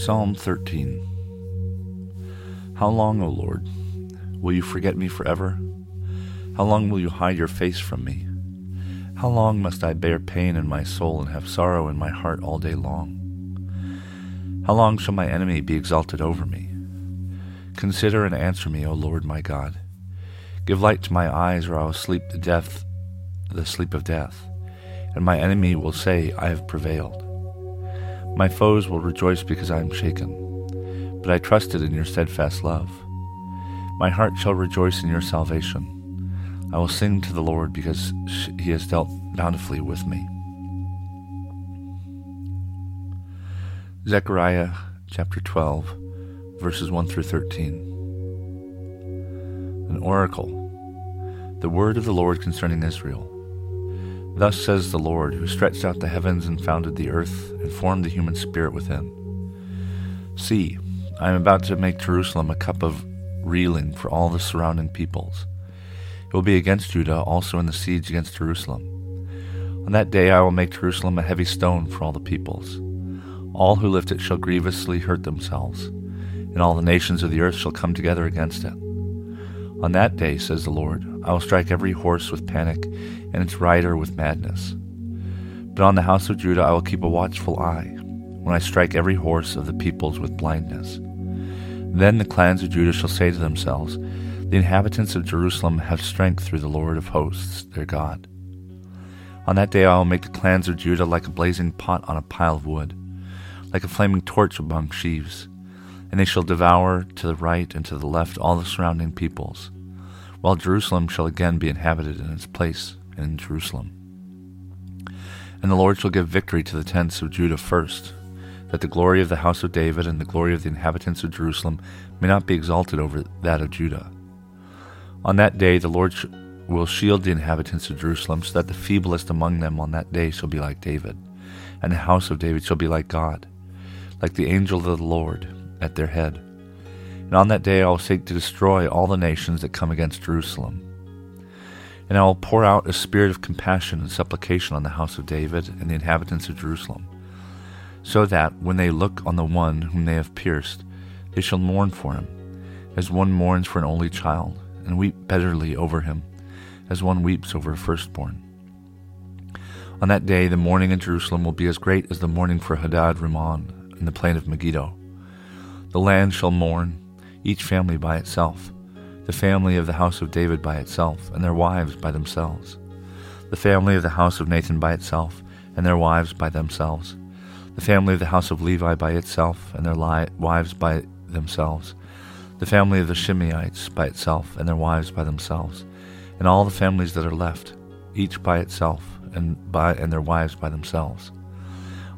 Psalm 13 How long, O Lord, will you forget me forever? How long will you hide your face from me? How long must I bear pain in my soul and have sorrow in my heart all day long? How long shall my enemy be exalted over me? Consider and answer me, O Lord my God. Give light to my eyes, or I will sleep the death, the sleep of death, and my enemy will say, I have prevailed. My foes will rejoice because I am shaken, but I trusted in your steadfast love. My heart shall rejoice in your salvation. I will sing to the Lord because he has dealt bountifully with me. Zechariah chapter 12, verses 1 through 13. An oracle. The word of the Lord concerning Israel. Thus says the Lord, who stretched out the heavens and founded the earth and formed the human spirit within. See, I am about to make Jerusalem a cup of reeling for all the surrounding peoples. It will be against Judah also in the siege against Jerusalem. On that day I will make Jerusalem a heavy stone for all the peoples. All who lift it shall grievously hurt themselves, and all the nations of the earth shall come together against it. On that day, says the Lord, I will strike every horse with panic and its rider with madness. But on the house of Judah I will keep a watchful eye, when I strike every horse of the peoples with blindness. Then the clans of Judah shall say to themselves, The inhabitants of Jerusalem have strength through the Lord of hosts, their God. On that day I will make the clans of Judah like a blazing pot on a pile of wood, like a flaming torch among sheaves, and they shall devour to the right and to the left all the surrounding peoples while Jerusalem shall again be inhabited in its place in Jerusalem. And the Lord shall give victory to the tents of Judah first, that the glory of the house of David and the glory of the inhabitants of Jerusalem may not be exalted over that of Judah. On that day the Lord sh- will shield the inhabitants of Jerusalem, so that the feeblest among them on that day shall be like David, and the house of David shall be like God, like the angel of the Lord at their head. And on that day I will seek to destroy all the nations that come against Jerusalem. And I will pour out a spirit of compassion and supplication on the house of David and the inhabitants of Jerusalem, so that, when they look on the one whom they have pierced, they shall mourn for him, as one mourns for an only child, and weep bitterly over him, as one weeps over a firstborn. On that day the mourning in Jerusalem will be as great as the mourning for Hadad Rimmon in the plain of Megiddo. The land shall mourn, each family by itself, the family of the house of David by itself, and their wives by themselves, the family of the house of Nathan by itself, and their wives by themselves, the family of the house of Levi by itself, and their li- wives by themselves, the family of the Shimeites by itself, and their wives by themselves, and all the families that are left, each by itself, and by and their wives by themselves.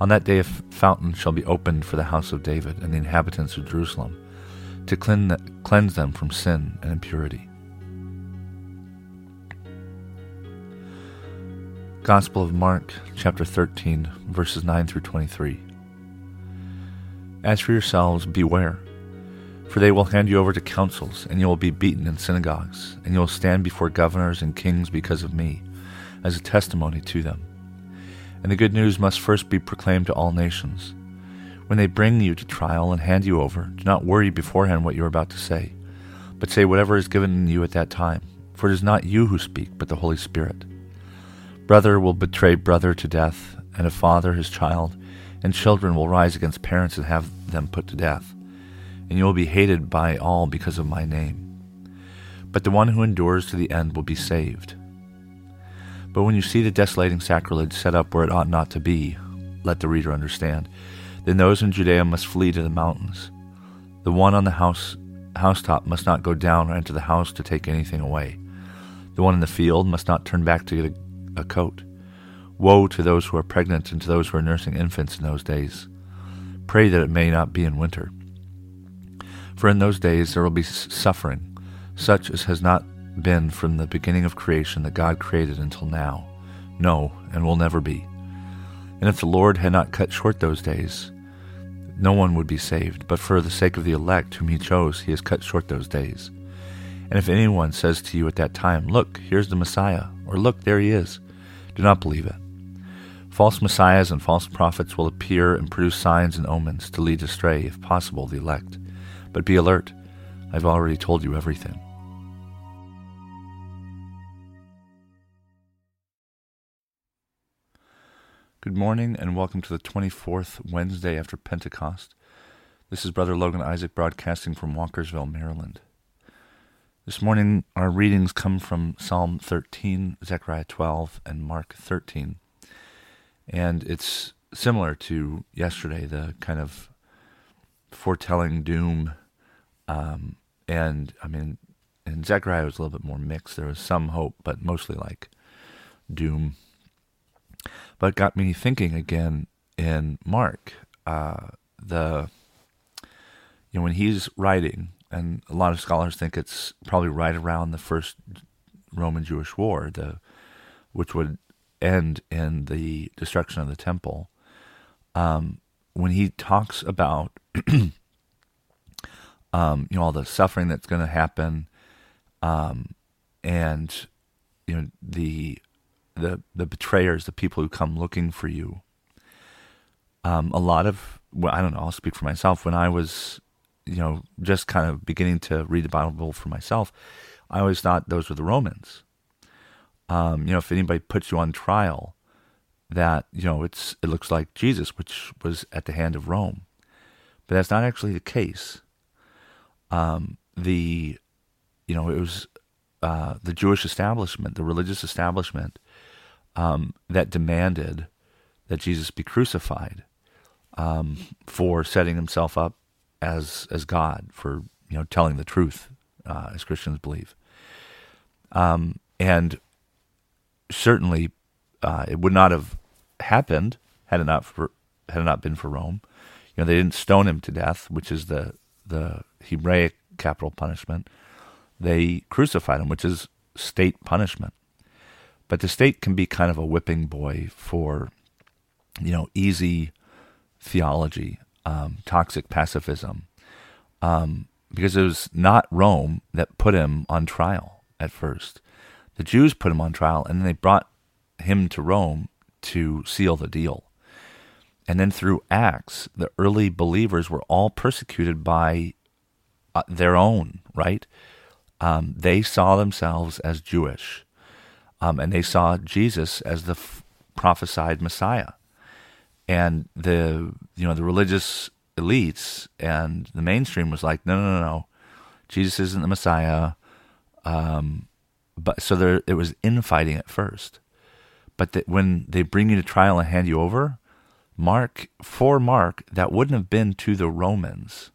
On that day a fountain shall be opened for the house of David and the inhabitants of Jerusalem to cleanse them from sin and impurity. Gospel of Mark, chapter 13, verses 9 through 23. As for yourselves, beware, for they will hand you over to councils, and you will be beaten in synagogues, and you will stand before governors and kings because of me, as a testimony to them. And the good news must first be proclaimed to all nations. When they bring you to trial and hand you over, do not worry beforehand what you are about to say, but say whatever is given you at that time, for it is not you who speak, but the Holy Spirit. Brother will betray brother to death, and a father his child, and children will rise against parents and have them put to death, and you will be hated by all because of my name. But the one who endures to the end will be saved. But when you see the desolating sacrilege set up where it ought not to be, let the reader understand then those in Judea must flee to the mountains. The one on the house housetop must not go down or enter the house to take anything away. The one in the field must not turn back to get a, a coat. Woe to those who are pregnant and to those who are nursing infants in those days. Pray that it may not be in winter. For in those days there will be suffering, such as has not been from the beginning of creation that God created until now. No, and will never be. And if the Lord had not cut short those days, no one would be saved. But for the sake of the elect whom he chose, he has cut short those days. And if anyone says to you at that time, Look, here's the Messiah, or Look, there he is, do not believe it. False messiahs and false prophets will appear and produce signs and omens to lead astray, if possible, the elect. But be alert. I've already told you everything. Good morning and welcome to the 24th Wednesday after Pentecost. This is Brother Logan Isaac broadcasting from Walkersville, Maryland. This morning, our readings come from Psalm 13, Zechariah 12, and Mark 13. And it's similar to yesterday, the kind of foretelling doom. Um, and I mean, in Zechariah was a little bit more mixed. There was some hope, but mostly like doom but got me thinking again in Mark, uh, the you know when he's writing, and a lot of scholars think it's probably right around the first Roman Jewish War, the which would end in the destruction of the temple. Um, when he talks about um, you know all the suffering that's going to happen, um, and you know the the the betrayers, the people who come looking for you. Um, a lot of well, I don't know. I'll speak for myself. When I was, you know, just kind of beginning to read the Bible for myself, I always thought those were the Romans. Um, you know, if anybody puts you on trial, that you know it's it looks like Jesus, which was at the hand of Rome, but that's not actually the case. Um, the you know it was uh, the Jewish establishment, the religious establishment, um, that demanded that Jesus be crucified um, for setting himself up as as God, for you know telling the truth, uh, as Christians believe. Um, and certainly, uh, it would not have happened had it not for had it not been for Rome. You know, they didn't stone him to death, which is the the Hebraic capital punishment. They crucified him, which is state punishment. But the state can be kind of a whipping boy for, you know, easy theology, um, toxic pacifism, um, because it was not Rome that put him on trial at first. The Jews put him on trial, and then they brought him to Rome to seal the deal. And then through Acts, the early believers were all persecuted by uh, their own, right? Um, they saw themselves as Jewish um, and they saw Jesus as the f- prophesied Messiah. And the you know the religious elites and the mainstream was like, no, no, no, no, Jesus isn't the Messiah. Um, but so there, it was infighting at first. But when they bring you to trial and hand you over, Mark for Mark, that wouldn't have been to the Romans.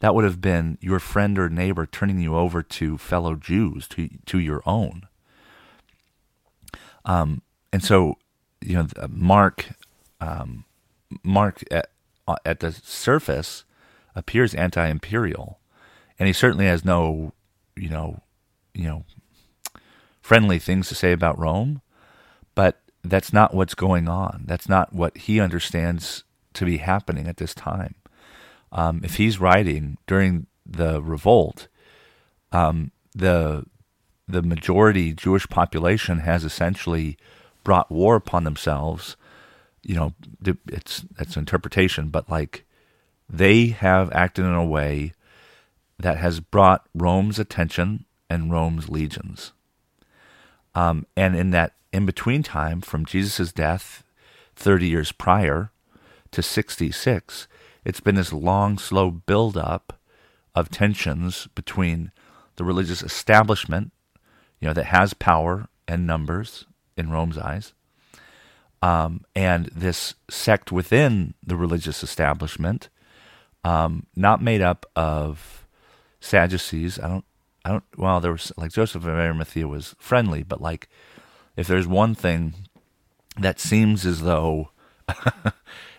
That would have been your friend or neighbor turning you over to fellow Jews, to to your own. Um, and so, you know, Mark, um, Mark at, at the surface appears anti-imperial, and he certainly has no, you know, you know, friendly things to say about Rome, but that's not what's going on. That's not what he understands to be happening at this time. Um, if he's writing during the revolt, um, the the majority Jewish population has essentially brought war upon themselves. You know, it's it's interpretation, but like they have acted in a way that has brought Rome's attention and Rome's legions. Um, and in that in between time, from Jesus' death, thirty years prior to sixty six, it's been this long, slow build up of tensions between the religious establishment you know, that has power and numbers in Rome's eyes. Um, and this sect within the religious establishment, um, not made up of Sadducees. I don't, I don't. Well, there was like Joseph of Arimathea was friendly, but like, if there's one thing that seems as though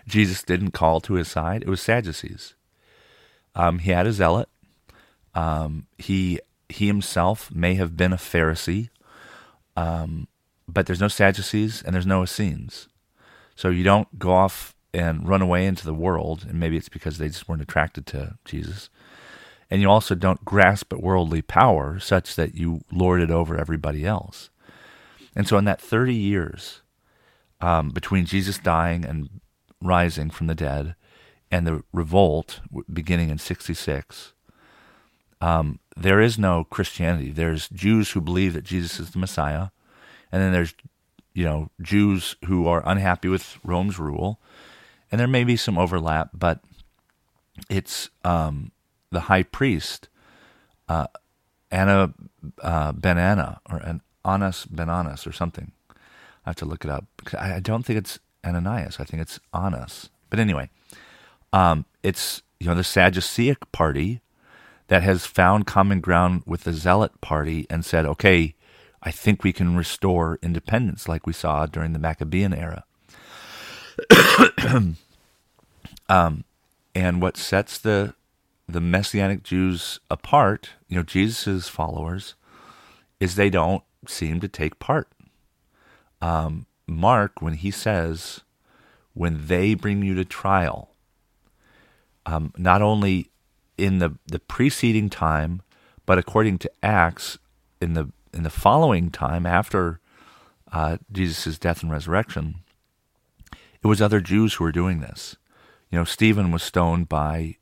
Jesus didn't call to his side, it was Sadducees. Um, he had a zealot. Um, he he himself may have been a Pharisee, um, but there's no Sadducees and there's no Essenes. So you don't go off and run away into the world, and maybe it's because they just weren't attracted to Jesus. And you also don't grasp at worldly power such that you lord it over everybody else. And so, in that 30 years um, between Jesus dying and rising from the dead and the revolt beginning in 66, um, there is no Christianity. There's Jews who believe that Jesus is the Messiah, and then there's you know Jews who are unhappy with Rome's rule, and there may be some overlap, but it's um, the high priest uh, Anna uh, Ben Anna or an Annas Ben Annas or something. I have to look it up. I don't think it's Ananias. I think it's Annas. But anyway, um, it's you know the Sadduceic party that has found common ground with the Zealot party and said, okay, I think we can restore independence like we saw during the Maccabean era. um, and what sets the the Messianic Jews apart, you know, Jesus' followers, is they don't seem to take part. Um, Mark, when he says, when they bring you to trial, um, not only in the, the preceding time, but according to Acts, in the in the following time after uh, Jesus' death and resurrection, it was other Jews who were doing this. You know, Stephen was stoned by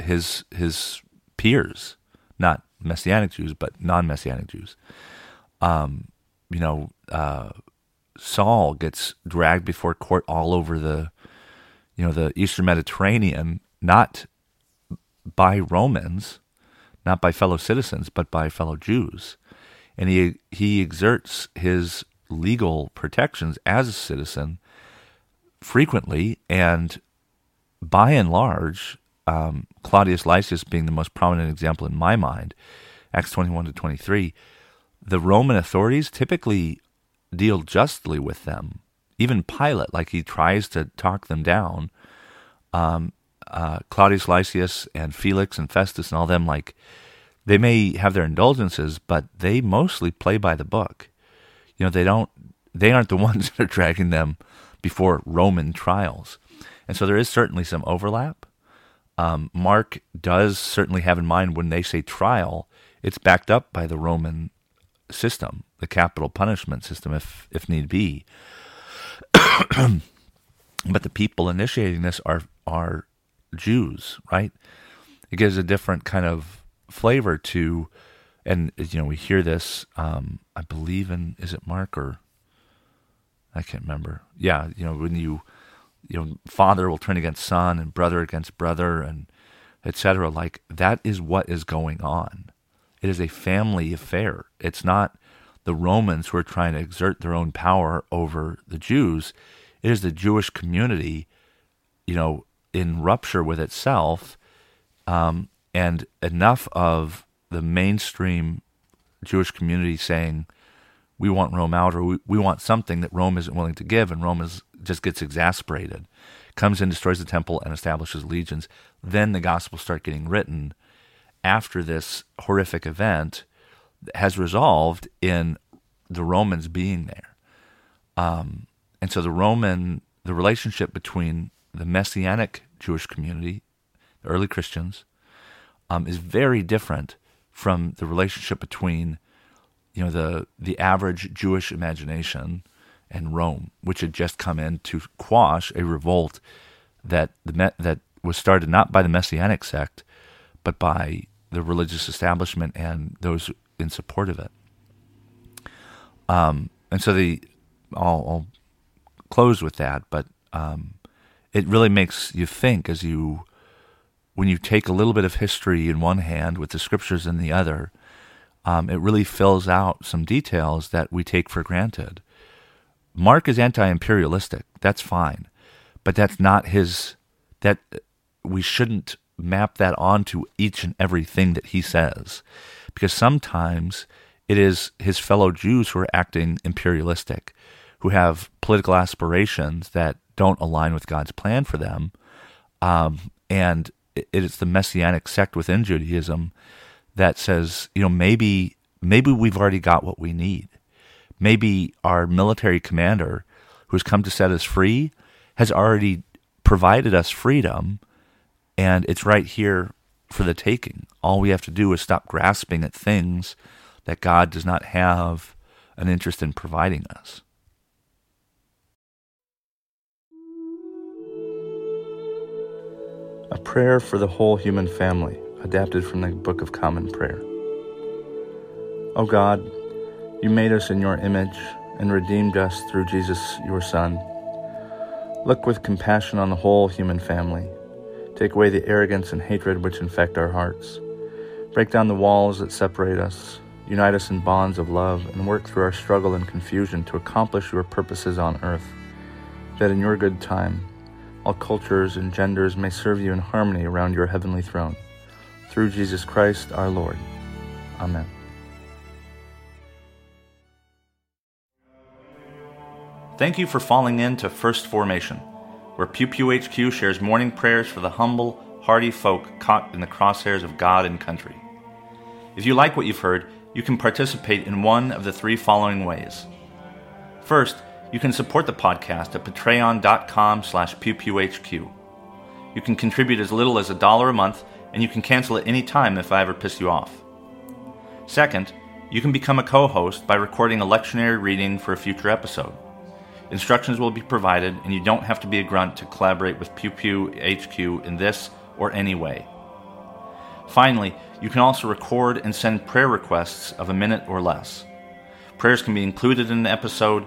his his peers, not Messianic Jews, but non-Messianic Jews. Um, you know, uh, Saul gets dragged before court all over the, you know, the Eastern Mediterranean, not by Romans, not by fellow citizens, but by fellow Jews, and he he exerts his legal protections as a citizen frequently, and by and large, um, Claudius Lysias being the most prominent example in my mind, Acts 21 to 23, the Roman authorities typically deal justly with them. Even Pilate, like he tries to talk them down, um, uh, Claudius Lysias and Felix and Festus and all them, like they may have their indulgences, but they mostly play by the book. You know, they don't, they aren't the ones that are dragging them before Roman trials. And so there is certainly some overlap. Um, Mark does certainly have in mind when they say trial, it's backed up by the Roman system, the capital punishment system, if if need be. but the people initiating this are are Jews, right? It gives a different kind of flavor to, and you know we hear this. Um, I believe in is it Mark or I can't remember. Yeah, you know when you you know, father will turn against son and brother against brother and etc. Like that is what is going on. It is a family affair. It's not the Romans who are trying to exert their own power over the Jews. It is the Jewish community, you know, in rupture with itself, um, and enough of the mainstream Jewish community saying, we want Rome out, or we, we want something that Rome isn't willing to give, and Rome is just gets exasperated, comes in, destroys the temple, and establishes legions. Then the Gospels start getting written after this horrific event has resolved in the Romans being there. Um, and so the Roman, the relationship between the Messianic Jewish community, the early Christians, um, is very different from the relationship between, you know, the the average Jewish imagination and Rome, which had just come in to quash a revolt that the that was started not by the Messianic sect, but by the religious establishment and those in support of it. Um, and so the I'll, I'll, close with that, but um, it really makes you think as you when you take a little bit of history in one hand with the scriptures in the other. Um, it really fills out some details that we take for granted. Mark is anti-imperialistic. That's fine, but that's not his. That we shouldn't map that onto each and everything that he says, because sometimes it is his fellow Jews who are acting imperialistic, who have political aspirations that don't align with God's plan for them. Um, and it is the messianic sect within Judaism that says, you know, maybe maybe we've already got what we need. Maybe our military commander, who's come to set us free, has already provided us freedom, and it's right here for the taking. All we have to do is stop grasping at things that God does not have an interest in providing us. A prayer for the whole human family, adapted from the Book of Common Prayer. O God, you made us in your image and redeemed us through Jesus, your Son. Look with compassion on the whole human family. Take away the arrogance and hatred which infect our hearts. Break down the walls that separate us. Unite us in bonds of love and work through our struggle and confusion to accomplish your purposes on earth, that in your good time all cultures and genders may serve you in harmony around your heavenly throne. Through Jesus Christ our Lord. Amen. Thank you for falling in to First Formation, where Pew Pew HQ shares morning prayers for the humble, hardy folk caught in the crosshairs of God and country. If you like what you've heard, you can participate in one of the three following ways. First, you can support the podcast at patreon.com slash pewpewhq. You can contribute as little as a dollar a month, and you can cancel at any time if I ever piss you off. Second, you can become a co-host by recording a lectionary reading for a future episode. Instructions will be provided, and you don't have to be a grunt to collaborate with Pew Pew HQ in this or any way. Finally, you can also record and send prayer requests of a minute or less. Prayers can be included in the episode,